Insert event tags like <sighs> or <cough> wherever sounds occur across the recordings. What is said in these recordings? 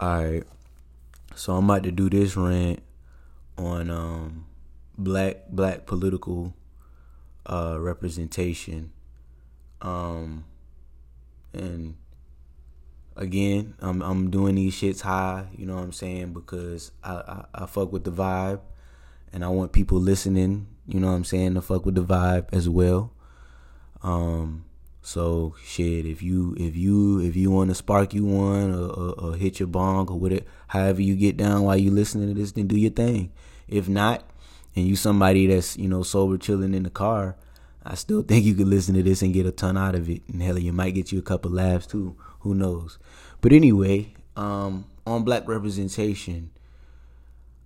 Alright. So I'm about to do this rant on um black black political uh representation. Um and again, I'm I'm doing these shits high, you know what I'm saying, because I, I, I fuck with the vibe and I want people listening, you know what I'm saying, to fuck with the vibe as well. Um so shit, if you if you if you want to spark you one or, or, or hit your bong or whatever, however you get down while you listening to this, then do your thing. If not, and you somebody that's you know sober chilling in the car, I still think you could listen to this and get a ton out of it. And hell, you might get you a couple laughs too. Who knows? But anyway, um, on black representation,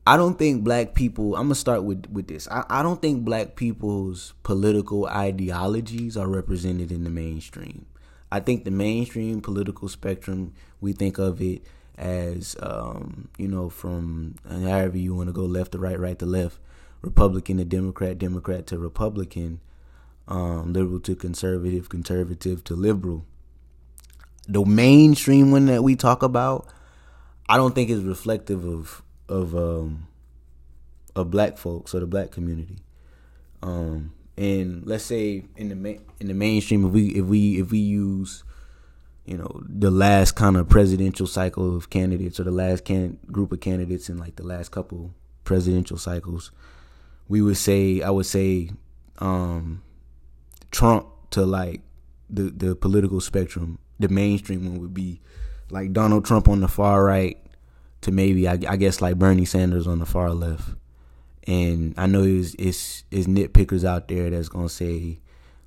I don't think black people. I'm gonna start with with this. I, I don't think black people's political ideologies are represented in the mainstream. I think the mainstream political spectrum we think of it as um, you know from however you want to go left to right, right to left, Republican to Democrat, Democrat to Republican, um, liberal to conservative, conservative to liberal. The mainstream one that we talk about, I don't think is reflective of of um of black folks or the black community. Um and let's say in the ma- in the mainstream if we if we if we use you know the last kind of presidential cycle of candidates or the last can group of candidates in like the last couple presidential cycles we would say I would say um Trump to like the the political spectrum the mainstream one would be like Donald Trump on the far right to maybe I, I guess like Bernie Sanders on the far left. And I know it's, it's it's nitpickers out there that's gonna say,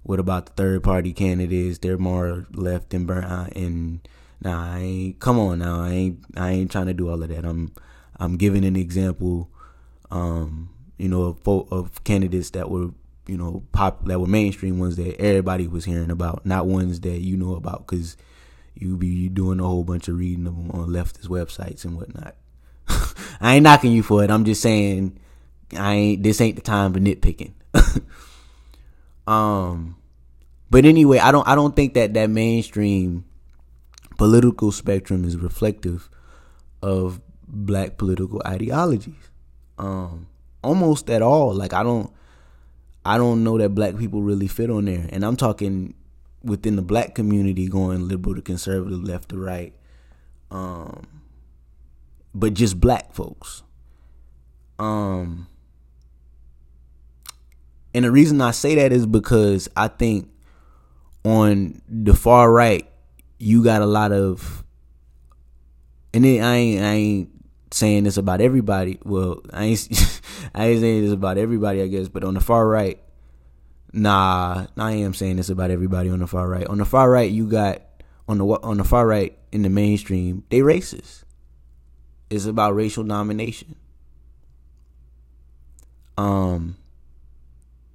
"What about the third party candidates? They're more left than Bernie." And nah, I ain't. Come on now, I ain't. I ain't trying to do all of that. I'm I'm giving an example, um, you know, of, of candidates that were you know pop that were mainstream ones that everybody was hearing about, not ones that you know about because you be doing a whole bunch of reading of on leftist websites and whatnot. <laughs> I ain't knocking you for it. I'm just saying I ain't this ain't the time for nitpicking. <laughs> um but anyway, I don't I don't think that that mainstream political spectrum is reflective of black political ideologies. Um almost at all. Like I don't I don't know that black people really fit on there. And I'm talking within the black community going liberal to conservative, left to right. Um, but just black folks. Um, and the reason I say that is because I think on the far right, you got a lot of, and I ain't, I ain't saying this about everybody. Well, I ain't, <laughs> I ain't saying this about everybody, I guess, but on the far right, Nah, I am saying this about everybody on the far right. On the far right, you got on the on the far right in the mainstream, they racist. It's about racial domination. Um.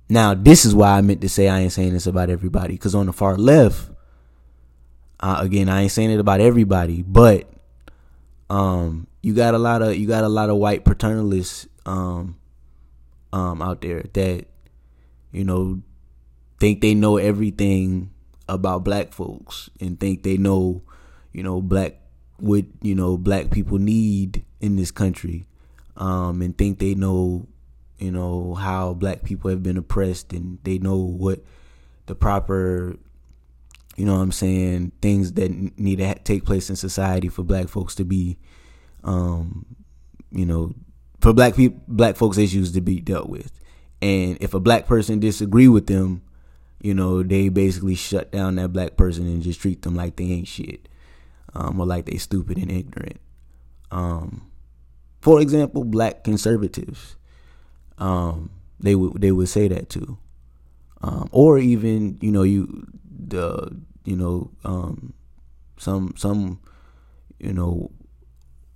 Now, this is why I meant to say I ain't saying this about everybody, because on the far left, uh, again, I ain't saying it about everybody, but um, you got a lot of you got a lot of white paternalists um, um, out there that you know think they know everything about black folks and think they know, you know, black what you know black people need in this country, um, and think they know, you know, how black people have been oppressed and they know what the proper, you know, what I'm saying things that need to take place in society for black folks to be, um, you know, for black people, black folks issues to be dealt with. And if a black person disagree with them, you know, they basically shut down that black person and just treat them like they ain't shit, um, or like they stupid and ignorant. Um, for example, black conservatives, um, they would they would say that too, um, or even you know you the you know um, some some you know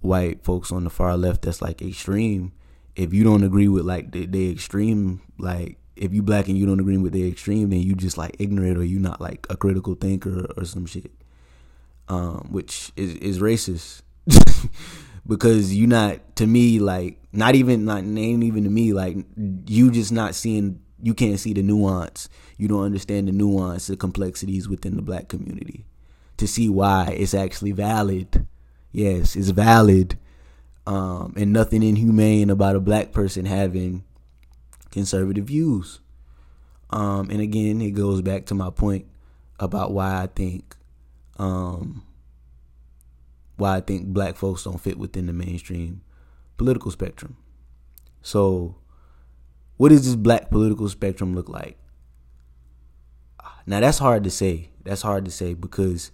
white folks on the far left that's like extreme. If you don't agree with like the, the extreme like if you black and you don't agree with the extreme, then you just like ignorant or you not like a critical thinker or some shit. Um, which is is racist. <laughs> because you not to me like not even not ain't even to me like you just not seeing you can't see the nuance. You don't understand the nuance, the complexities within the black community to see why it's actually valid. Yes, it's valid. Um, and nothing inhumane about a black person having conservative views. Um, and again, it goes back to my point about why I think um, why I think black folks don't fit within the mainstream political spectrum. So, what does this black political spectrum look like? Now that's hard to say. That's hard to say because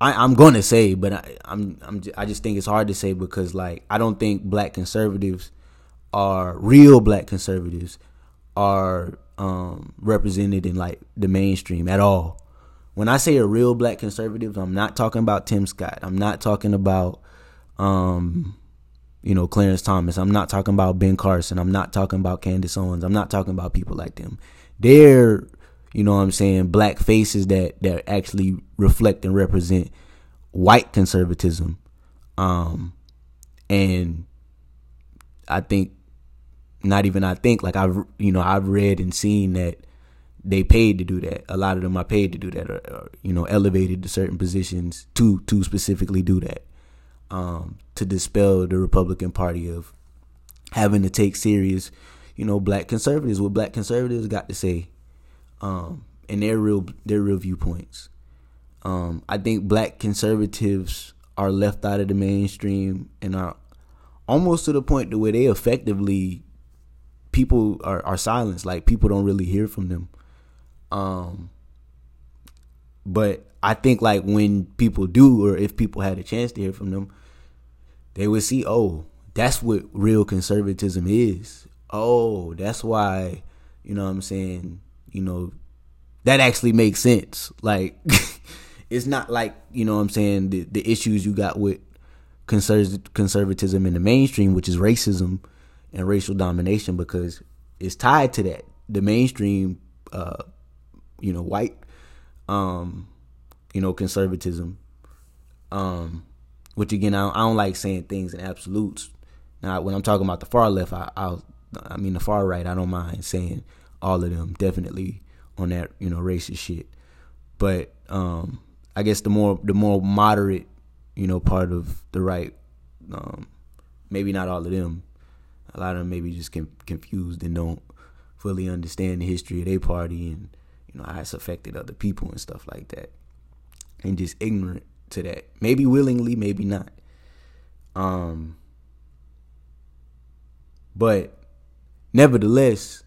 I, am gonna say, but I, I'm I'm I just think it's hard to say because like I don't think black conservatives are real black conservatives are um, represented in like the mainstream at all. When I say a real black conservative, I'm not talking about Tim Scott. I'm not talking about um, you know, Clarence Thomas. I'm not talking about Ben Carson. I'm not talking about Candace Owens. I'm not talking about people like them. They're, you know what I'm saying, black faces that that actually reflect and represent white conservatism. Um and I think not even I think like I've you know I've read and seen that they paid to do that. A lot of them are paid to do that, or, or you know, elevated to certain positions to to specifically do that um, to dispel the Republican Party of having to take serious, you know, black conservatives. What black conservatives got to say, um, and their real their real viewpoints. Um, I think black conservatives are left out of the mainstream and are almost to the point to where they effectively people are, are silenced. Like people don't really hear from them. Um, but I think like when people do, or if people had a chance to hear from them, they would see, oh, that's what real conservatism is. Oh, that's why, you know what I'm saying, you know, that actually makes sense. Like <laughs> it's not like, you know what I'm saying, the, the issues you got with conserv- conservatism in the mainstream, which is racism and racial domination, because it's tied to that. The mainstream, uh, you know, white um, you know, conservatism. Um, which again, I don't, I don't like saying things in absolutes. Now, when I'm talking about the far left, I, I, I mean the far right. I don't mind saying all of them. Definitely on that, you know, racist shit. But um, I guess the more the more moderate, you know, part of the right, um, maybe not all of them. A lot of them maybe just confused and don't fully understand the history of their party and you know how it's affected other people and stuff like that and just ignorant to that. Maybe willingly, maybe not. Um but nevertheless,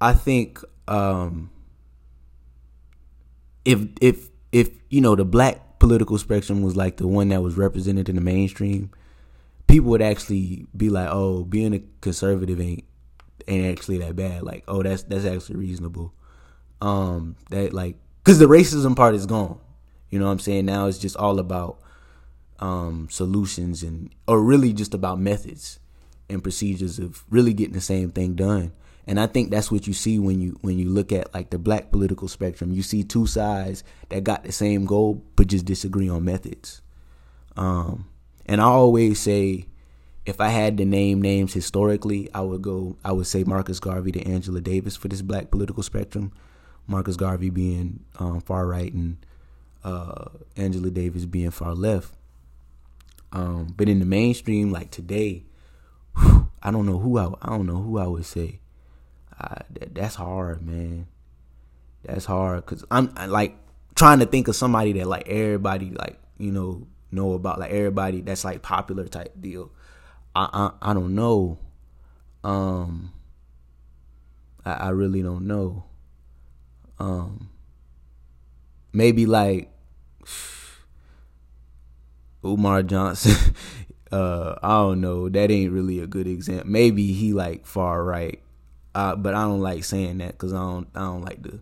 I think um if if if you know the black political spectrum was like the one that was represented in the mainstream, people would actually be like, "Oh, being a conservative ain't ain't actually that bad." Like, "Oh, that's that's actually reasonable." Um, that like because the racism part is gone. You know what I'm saying? Now it's just all about um, solutions and, or really just about methods and procedures of really getting the same thing done. And I think that's what you see when you when you look at like the black political spectrum. You see two sides that got the same goal but just disagree on methods. Um, and I always say, if I had to name names historically, I would go. I would say Marcus Garvey to Angela Davis for this black political spectrum. Marcus Garvey being um, far right and uh, Angela Davis being far left. Um, but in the mainstream, like today, whew, I don't know who I, I don't know who I would say. Uh, that, that's hard, man. That's hard because I'm I, like trying to think of somebody that like everybody like you know know about like everybody that's like popular type deal. I I, I don't know. Um, I, I really don't know. Um, maybe like <sighs> Umar Johnson. <laughs> uh, I don't know. That ain't really a good example. Maybe he like far right, uh, but I don't like saying that because I don't. I don't like to.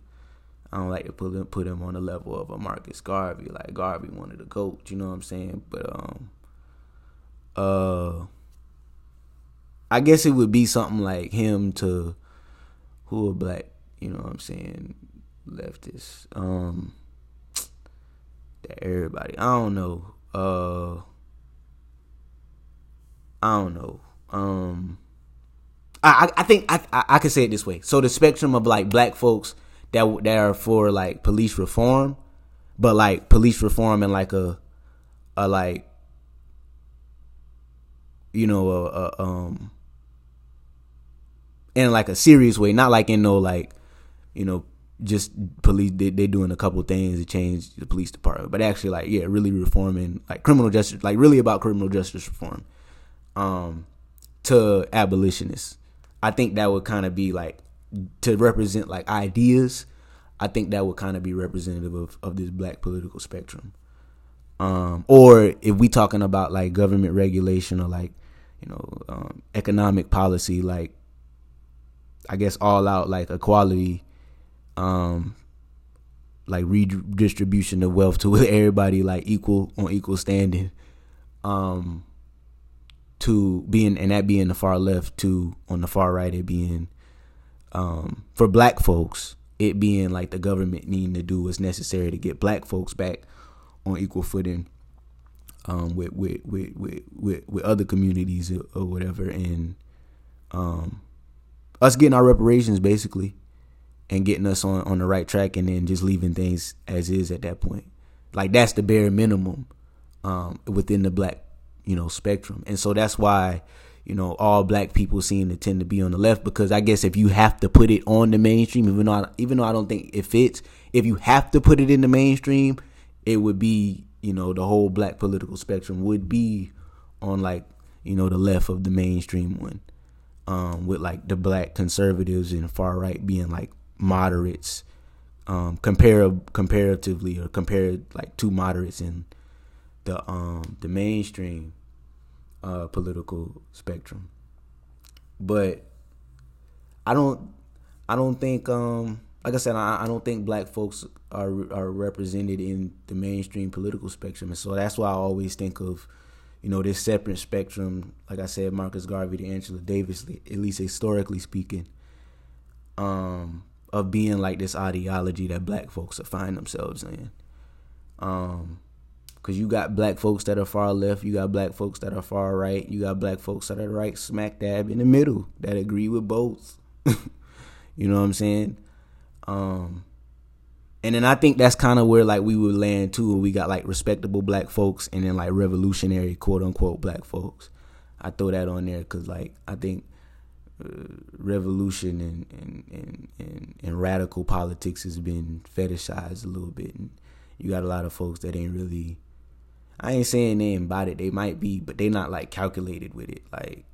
I don't like to put him put him on the level of a Marcus Garvey. Like Garvey wanted to coach, you know what I'm saying? But um, uh, I guess it would be something like him to who a black, you know what I'm saying? leftists. Um, that everybody. I don't know. Uh, I don't know. Um, I I think I I, I can say it this way. So the spectrum of like black folks that that are for like police reform, but like police reform in like a a like you know a, a um in like a serious way, not like in no like you know just police they they doing a couple things to change the police department, but actually like yeah, really reforming like criminal justice, like really about criminal justice reform, um, to abolitionists. I think that would kind of be like to represent like ideas. I think that would kind of be representative of, of this black political spectrum. Um, or if we talking about like government regulation or like you know um, economic policy, like I guess all out like equality um like redistribution of wealth to everybody like equal on equal standing um to being and that being the far left to on the far right it being um for black folks it being like the government needing to do what's necessary to get black folks back on equal footing um with with with with, with, with other communities or, whatever and um us getting our reparations basically and getting us on, on the right track and then just leaving things as is at that point. Like that's the bare minimum um, within the black, you know, spectrum. And so that's why, you know, all black people seem to tend to be on the left because I guess if you have to put it on the mainstream, even though I, even though I don't think it fits, if you have to put it in the mainstream, it would be, you know, the whole black political spectrum would be on like, you know, the left of the mainstream one. Um, with like the black conservatives and far right being like moderates um compare comparatively or compared like two moderates in the um the mainstream uh political spectrum. But i don't i don't think um like i said i, I don't think black folks are are represented in the mainstream political spectrum. And so that's why i always think of you know this separate spectrum. Like i said marcus garvey to angela davis at least historically speaking um of being like this ideology that black folks find themselves in. Um, cause you got black folks that are far left, you got black folks that are far right, you got black folks that are right smack dab in the middle that agree with both. <laughs> you know what I'm saying? Um, and then I think that's kind of where like we would land too. We got like respectable black folks and then like revolutionary quote unquote black folks. I throw that on there because like I think revolution and, and, and, and, and radical politics has been fetishized a little bit. And you got a lot of folks that ain't really, I ain't saying they embodied, they might be, but they not like calculated with it. Like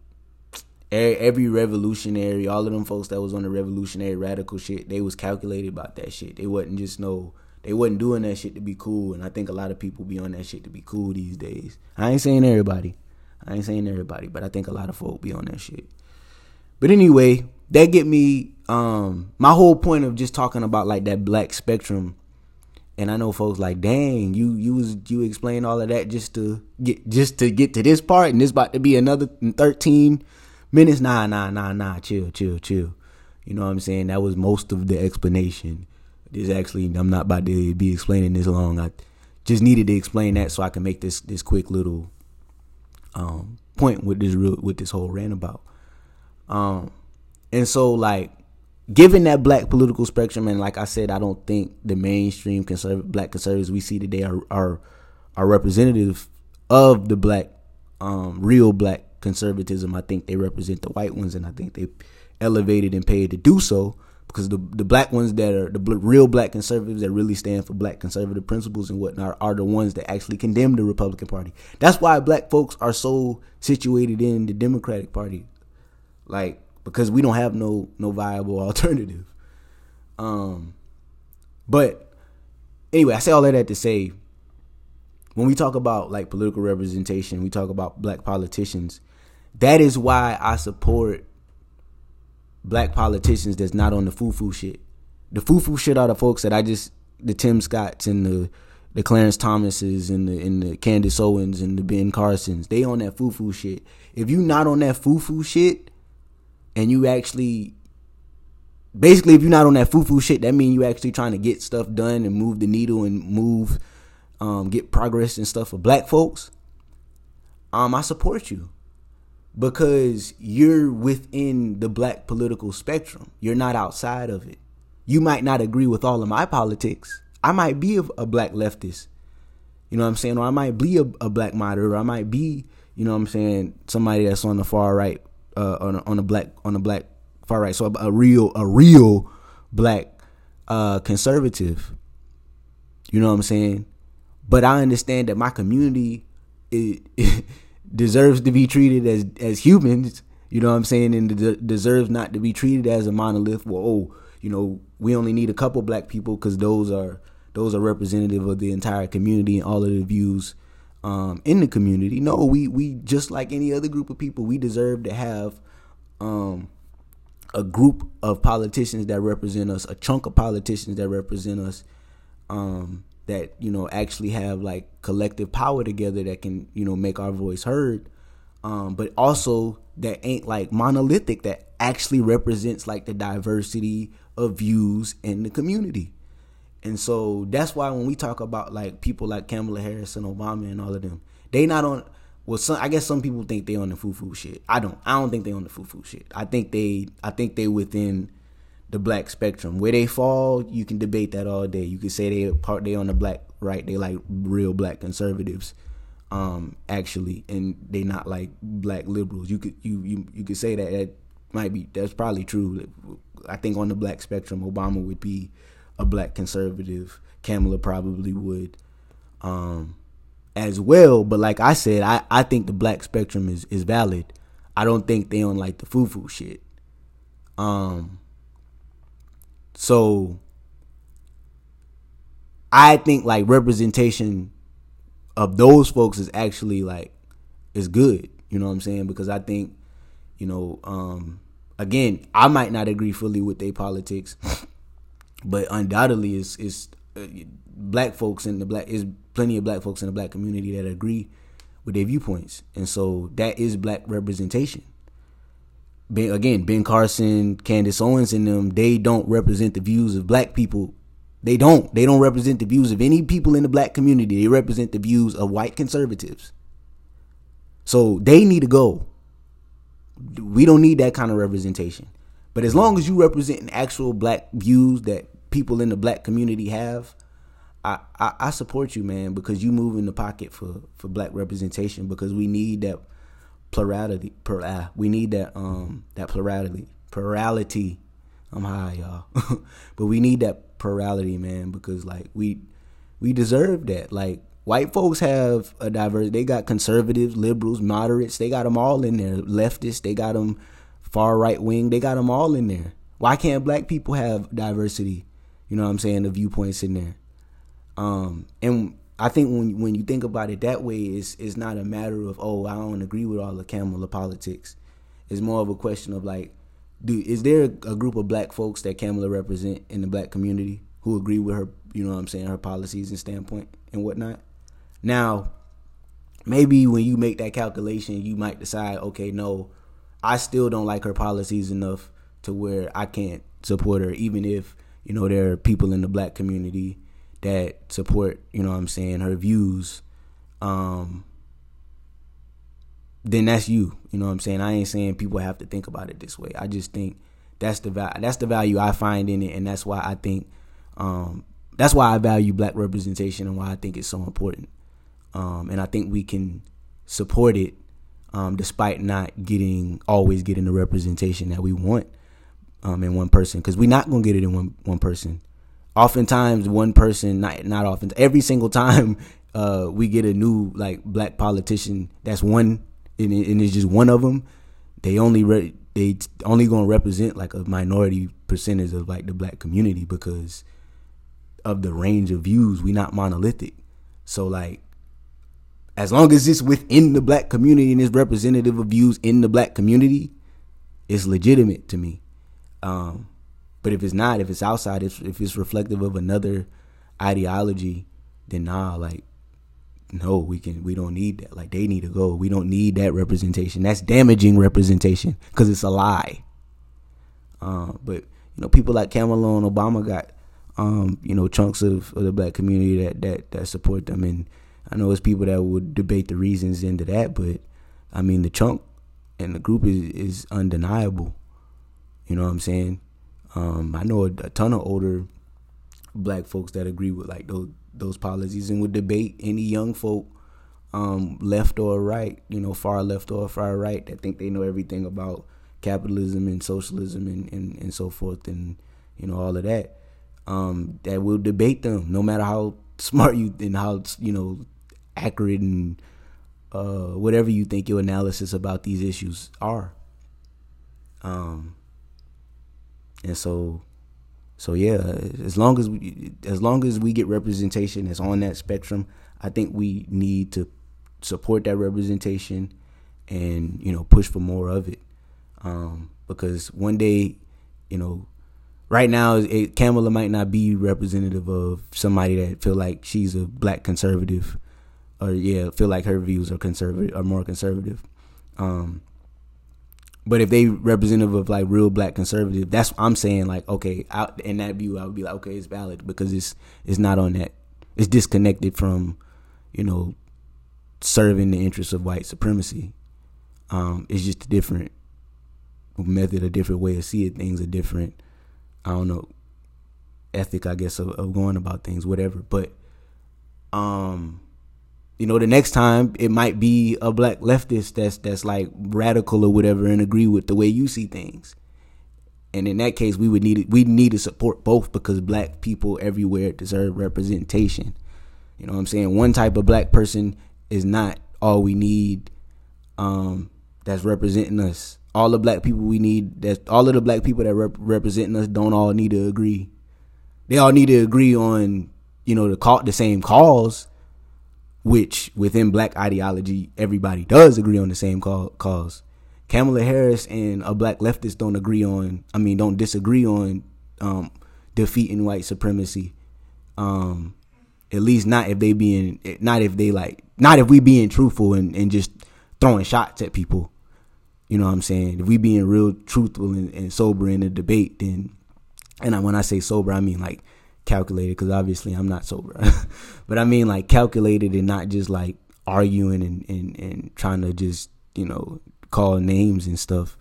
every revolutionary, all of them folks that was on the revolutionary radical shit, they was calculated about that shit. They wasn't just no, they wasn't doing that shit to be cool. And I think a lot of people be on that shit to be cool these days. I ain't saying everybody. I ain't saying everybody, but I think a lot of folk be on that shit. But anyway, that get me um my whole point of just talking about like that black spectrum and I know folks like, dang, you you was you explain all of that just to get just to get to this part, and this about to be another thirteen minutes. Nah, nah, nah, nah. Chill, chill, chill. You know what I'm saying? That was most of the explanation. This actually, I'm not about to be explaining this long. I just needed to explain that so I can make this this quick little um point with this real with this whole rant about. Um, and so like given that black political spectrum, and like I said, I don't think the mainstream black conservatives we see today are are are representative of the black um, real black conservatism. I think they represent the white ones, and I think they elevated and paid to do so because the the black ones that are the real black conservatives that really stand for black conservative principles and whatnot are the ones that actually condemn the Republican Party. That's why black folks are so situated in the Democratic Party like because we don't have no no viable <laughs> alternative. Um, but anyway, I say all of that to say when we talk about like political representation, we talk about black politicians. That is why I support black politicians that's not on the foo foo shit. The foo foo shit are the folks that I just the Tim Scotts and the the Clarence Thomases and the and the Candace Owens and the Ben Carsons. They on that foo foo shit. If you not on that foo foo shit, and you actually basically if you're not on that foo-foo shit that means you actually trying to get stuff done and move the needle and move um, get progress and stuff for black folks um i support you. Because you're within the black political spectrum. You're not outside of it. You might not agree with all of my politics. I might be a, black leftist. You know what I'm saying? Or I might be a, a black moderate, or I might be, you know what I'm saying, somebody that's on the far right, uh, on a, on a black on a black far right. So a, a real a real black uh, conservative. You know what I'm saying? But I understand that my community it, it <laughs> deserves to be treated as as humans. You know what I'm saying? And de- deserves not to be treated as a monolith. Well, oh, you know, we only need a couple black people because those are those are representative of the entire community and all of the views um, in the community. No, we we just like any other group of people, we deserve to have um, a group of politicians that represent us, a chunk of politicians that represent us, um, that you know actually have like collective power together that can you know make our voice heard, um, but also that ain't like monolithic that actually represents like the diversity of views in the community. And so that's why when we talk about like people like Kamala Harris and Obama and all of them, they not on well some I guess some people think they on the foo foo shit. I don't. I don't think they on the foo foo shit. I think they I think they within the black spectrum. Where they fall, you can debate that all day. You could say they part they on the black right, they like real black conservatives. Um, actually, and they not like black liberals. You could you you you could say that that might be that's probably true. I think on the black spectrum, Obama would be a black conservative. Kamala probably would. Um, as well. But like I said, I, I think the black spectrum is, is valid. I don't think they on like the foo foo shit. Um so I think like representation of those folks is actually like is good. You know what I'm saying? Because I think, you know, um again, I might not agree fully with their politics, but undoubtedly it's it's uh, black folks in the black is plenty of black folks in the black community that agree with their viewpoints, and so that is black representation. Ben, again, Ben Carson, Candace Owens, and them they don't represent the views of black people. They don't. They don't represent the views of any people in the black community. They represent the views of white conservatives. So they need to go. We don't need that kind of representation. But as long as you represent actual black views that people in the black community have, I, I, I support you, man, because you move in the pocket for, for black representation because we need that plurality. Per, ah, we need that um that plurality. Plurality. I'm high, y'all. <laughs> but we need that plurality, man, because like we we deserve that. Like white folks have a diverse. They got conservatives, liberals, moderates. They got them all in there. Leftists. They got them far right wing. They got them all in there. Why can't black people have diversity? You know what I'm saying? The viewpoints in there. Um, and I think when when you think about it that way, it's it's not a matter of oh I don't agree with all the Kamala politics. It's more of a question of like, do is there a group of black folks that Kamala represent in the black community who agree with her? You know what I'm saying? Her policies and standpoint and whatnot. Now, maybe when you make that calculation, you might decide, okay, no, I still don't like her policies enough to where I can't support her, even if you know there are people in the black community that support, you know what I'm saying, her views, um, then that's you. You know what I'm saying? I ain't saying people have to think about it this way. I just think that's the value that's the value I find in it and that's why I think um, that's why I value black representation and why I think it's so important. Um, and I think we can support it um, despite not getting always getting the representation that we want um, in one person. Because we're not gonna get it in one one person. Oftentimes one person not not often every single time <laughs> uh, we get a new like black politician that's one and, and it's just one of them they only re- they only gonna represent like a minority percentage of like the black community because of the range of views. We're not monolithic. So like as long as it's within the black community and is representative of views in the black community it's legitimate to me um but if it's not, if it's outside, if if it's reflective of another ideology, then nah, like no, we can we don't need that. Like they need to go. We don't need that representation. That's damaging representation because it's a lie. Uh, but you know, people like Kamala and Obama got um, you know chunks of, of the black community that that that support them, and I know it's people that would debate the reasons into that, but I mean the chunk and the group is is undeniable. You know what I'm saying? Um, I know a, a, ton of older black folks that agree with like those those policies and would debate any young folk, um, left or right, you know, far left or far right, that think they know everything about capitalism and socialism and, and, and so forth and you know all of that. Um, that will debate them, no matter how smart you and how you know accurate and uh, whatever you think your analysis about these issues are. Um, and so, so yeah, as long as we, as long as we get representation that's on that spectrum, I think we need to support that representation and you know push for more of it. Um, because one day, you know, right now, it, Kamala might not be representative of somebody that feel like she's a black conservative, or yeah, feel like her views are conservative are more conservative. Um, but if they representative of like real black conservative, that's what I'm saying like okay, out in that view, I would be like okay, it's valid because it's it's not on that, it's disconnected from, you know, serving the interests of white supremacy. Um, it's just a different method, a different way of seeing things, a different, I don't know, ethic, I guess, of, of going about things, whatever. But, um, you know, the next time it might be a black leftist that's that's like radical or whatever and agree with the way you see things. And in that case, we would need we need to support both because black people everywhere deserve representation. You know what I'm saying? One type of black person is not all we need um, that's representing us all the black people we need that all of the black people that rep- representing us don't all need to agree. They all need to agree on you know the call the same cause, which within black ideology everybody does agree on the same cause. Kamala Harris and a black leftist don't agree on. I mean, don't disagree on um, defeating white supremacy. Um, at least not if they being not if they like not if we being truthful and, and just throwing shots at people. You know what I'm saying? If we being real truthful and, and sober in the debate, then, and when I say sober, I mean like calculated, because obviously I'm not sober. <laughs> but I mean like calculated and not just like arguing and, and, and trying to just, you know, call names and stuff.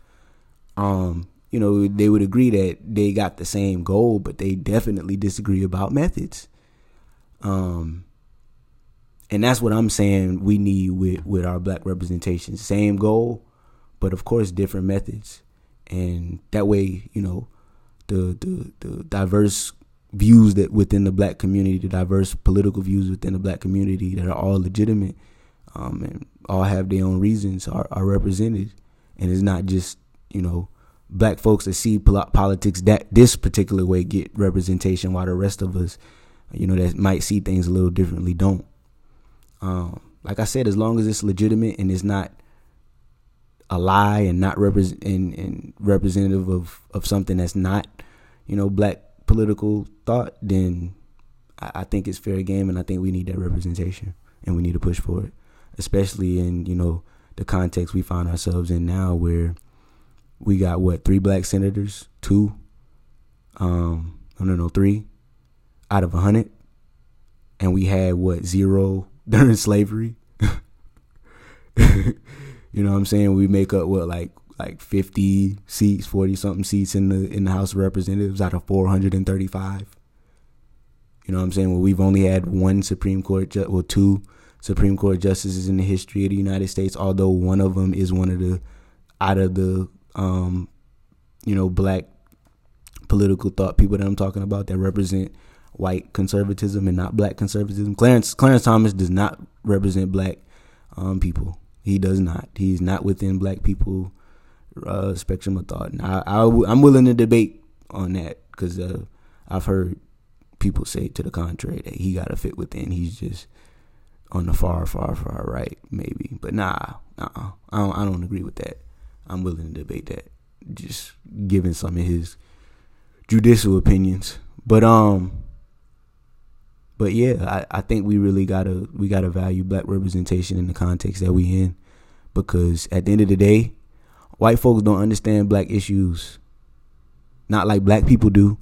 Um, you know, they would agree that they got the same goal, but they definitely disagree about methods. Um, and that's what I'm saying we need with, with our black representation. Same goal, but of course different methods and that way you know the the, the diverse views that within the black community the diverse political views within the black community that are all legitimate um, and all have their own reasons are, are represented. And it's not just you know black folks that see politics that this particular way get representation while the rest of us you know that might see things a little differently don't. Um, like i said as long as it's legitimate and it's not a lie and not represent and, and representative of, of something that's not, you know, black political thought, then I, I think it's fair game and I think we need that representation and we need to push for it. Especially in, you know, the context we find ourselves in now where we got what, three black senators? Two? Um, I don't know, three out of a hundred. And we had what, zero <laughs> during slavery? <laughs> You know what I'm saying? We make up what like like 50 seats, 40 something seats in the in the House of Representatives out of 435. You know what I'm saying? Well, we've only had one Supreme Court, ju- well, two Supreme Court justices in the history of the United States. Although one of them is one of the out of the um, you know black political thought people that I'm talking about that represent white conservatism and not black conservatism. Clarence Clarence Thomas does not represent black um, people. He does not. He's not within black people uh, spectrum of thought. And I, I, am willing to debate on that because uh, I've heard people say to the contrary that he got to fit within. He's just on the far, far, far right, maybe. But nah, uh-uh. I don't, I don't agree with that. I'm willing to debate that. Just giving some of his judicial opinions. But um, but yeah, I, I think we really gotta we gotta value black representation in the context that we in, because at the end of the day, white folks don't understand black issues, not like black people do.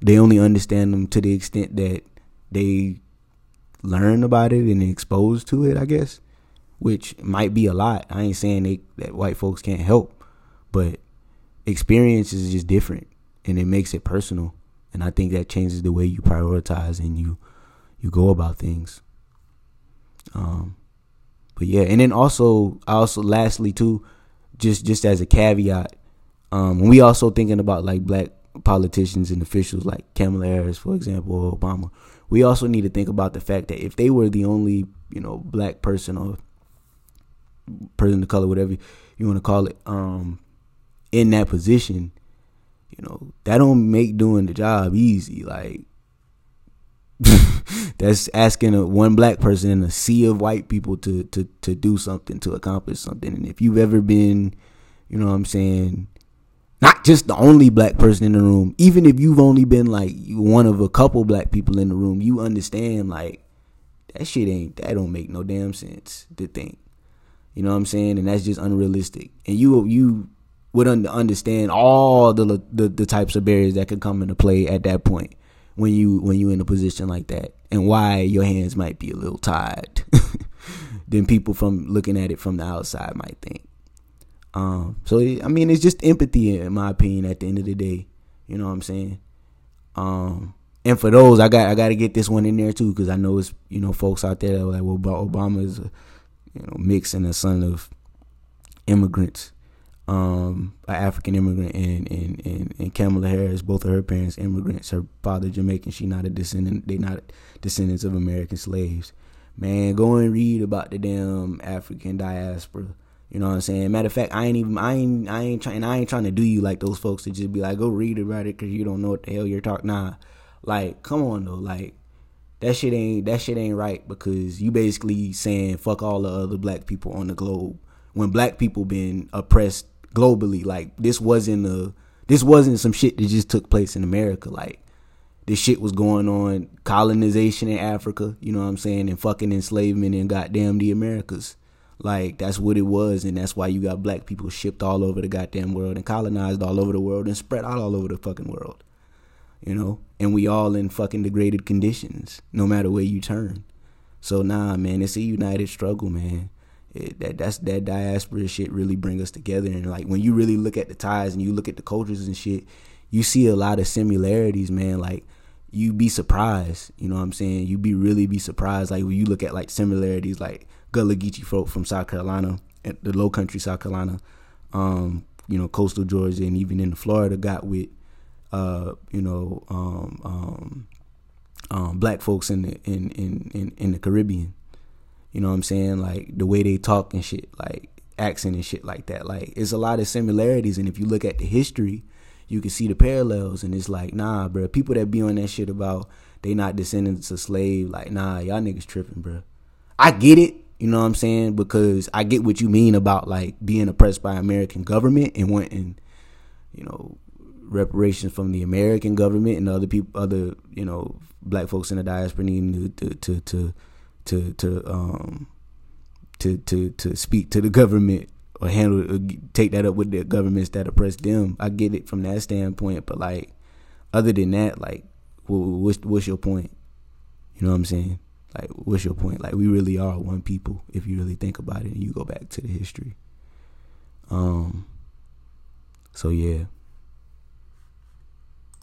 They only understand them to the extent that they learn about it and exposed to it. I guess, which might be a lot. I ain't saying they, that white folks can't help, but experience is just different, and it makes it personal. And I think that changes the way you prioritize and you you go about things. Um, but yeah, and then also, also lastly too, just just as a caveat, um, we also thinking about like black politicians and officials like Kamala Harris, for example, or Obama, we also need to think about the fact that if they were the only you know black person or person of color, whatever you want to call it, um, in that position, you know that don't make doing the job easy. Like <laughs> that's asking a one black person in a sea of white people to to to do something to accomplish something. And if you've ever been, you know what I'm saying, not just the only black person in the room, even if you've only been like one of a couple black people in the room, you understand like that shit ain't that don't make no damn sense to think. You know what I'm saying? And that's just unrealistic. And you you would understand all the, the the types of barriers that could come into play at that point when you when you in a position like that and why your hands might be a little tied <laughs> than people from looking at it from the outside might think. Um, so I mean, it's just empathy in my opinion. At the end of the day, you know what I'm saying. Um, and for those, I got I got to get this one in there too because I know it's you know folks out there that like well Obama is a you know mix and a son of immigrants um, an African immigrant, and, and, and, and Kamala Harris, both of her parents immigrants. Her father Jamaican, she not a descendant. They not descendants of American slaves. Man, go and read about the damn African diaspora. You know what I'm saying? Matter of fact, I ain't even I ain't I ain't trying I ain't trying to do you like those folks to just be like go read about it because you don't know what the hell you're talking. Nah, like come on though, like that shit ain't that shit ain't right because you basically saying fuck all the other black people on the globe when black people been oppressed globally. Like this wasn't a this wasn't some shit that just took place in America. Like this shit was going on colonization in Africa, you know what I'm saying, and fucking enslavement in goddamn the Americas. Like that's what it was, and that's why you got black people shipped all over the goddamn world and colonized all over the world and spread out all over the fucking world. You know? And we all in fucking degraded conditions, no matter where you turn. So nah man, it's a united struggle, man it, that that's that diaspora shit really bring us together. And like when you really look at the ties and you look at the cultures and shit you see a lot of similarities man. Like you'd be surprised. You know what i'm saying? You'd be really be surprised. Like when you look at like similarities like gullah geechee folk from south carolina at the low country south carolina um you know coastal georgia and even in florida got with uh you know um um um black folks in the in in in, in the caribbean you know what I'm saying? Like the way they talk and shit, like accent and shit like that. Like it's a lot of similarities, and if you look at the history, you can see the parallels. And it's like, nah, bro. People that be on that shit about they not descendants of slave, like, nah, y'all niggas tripping, bro. I get it, you know what I'm saying? Because I get what you mean about like being oppressed by American government and wanting, you know, reparations from the American government and other people, other you know, black folks in the diaspora needing to to to, to to to um to to to speak to the government or handle or take that up with the governments that oppress them. I get it from that standpoint, but like other than that, like what's what's your point? You know what I'm saying? Like what's your point? Like we really are one people if you really think about it and you go back to the history. Um so yeah.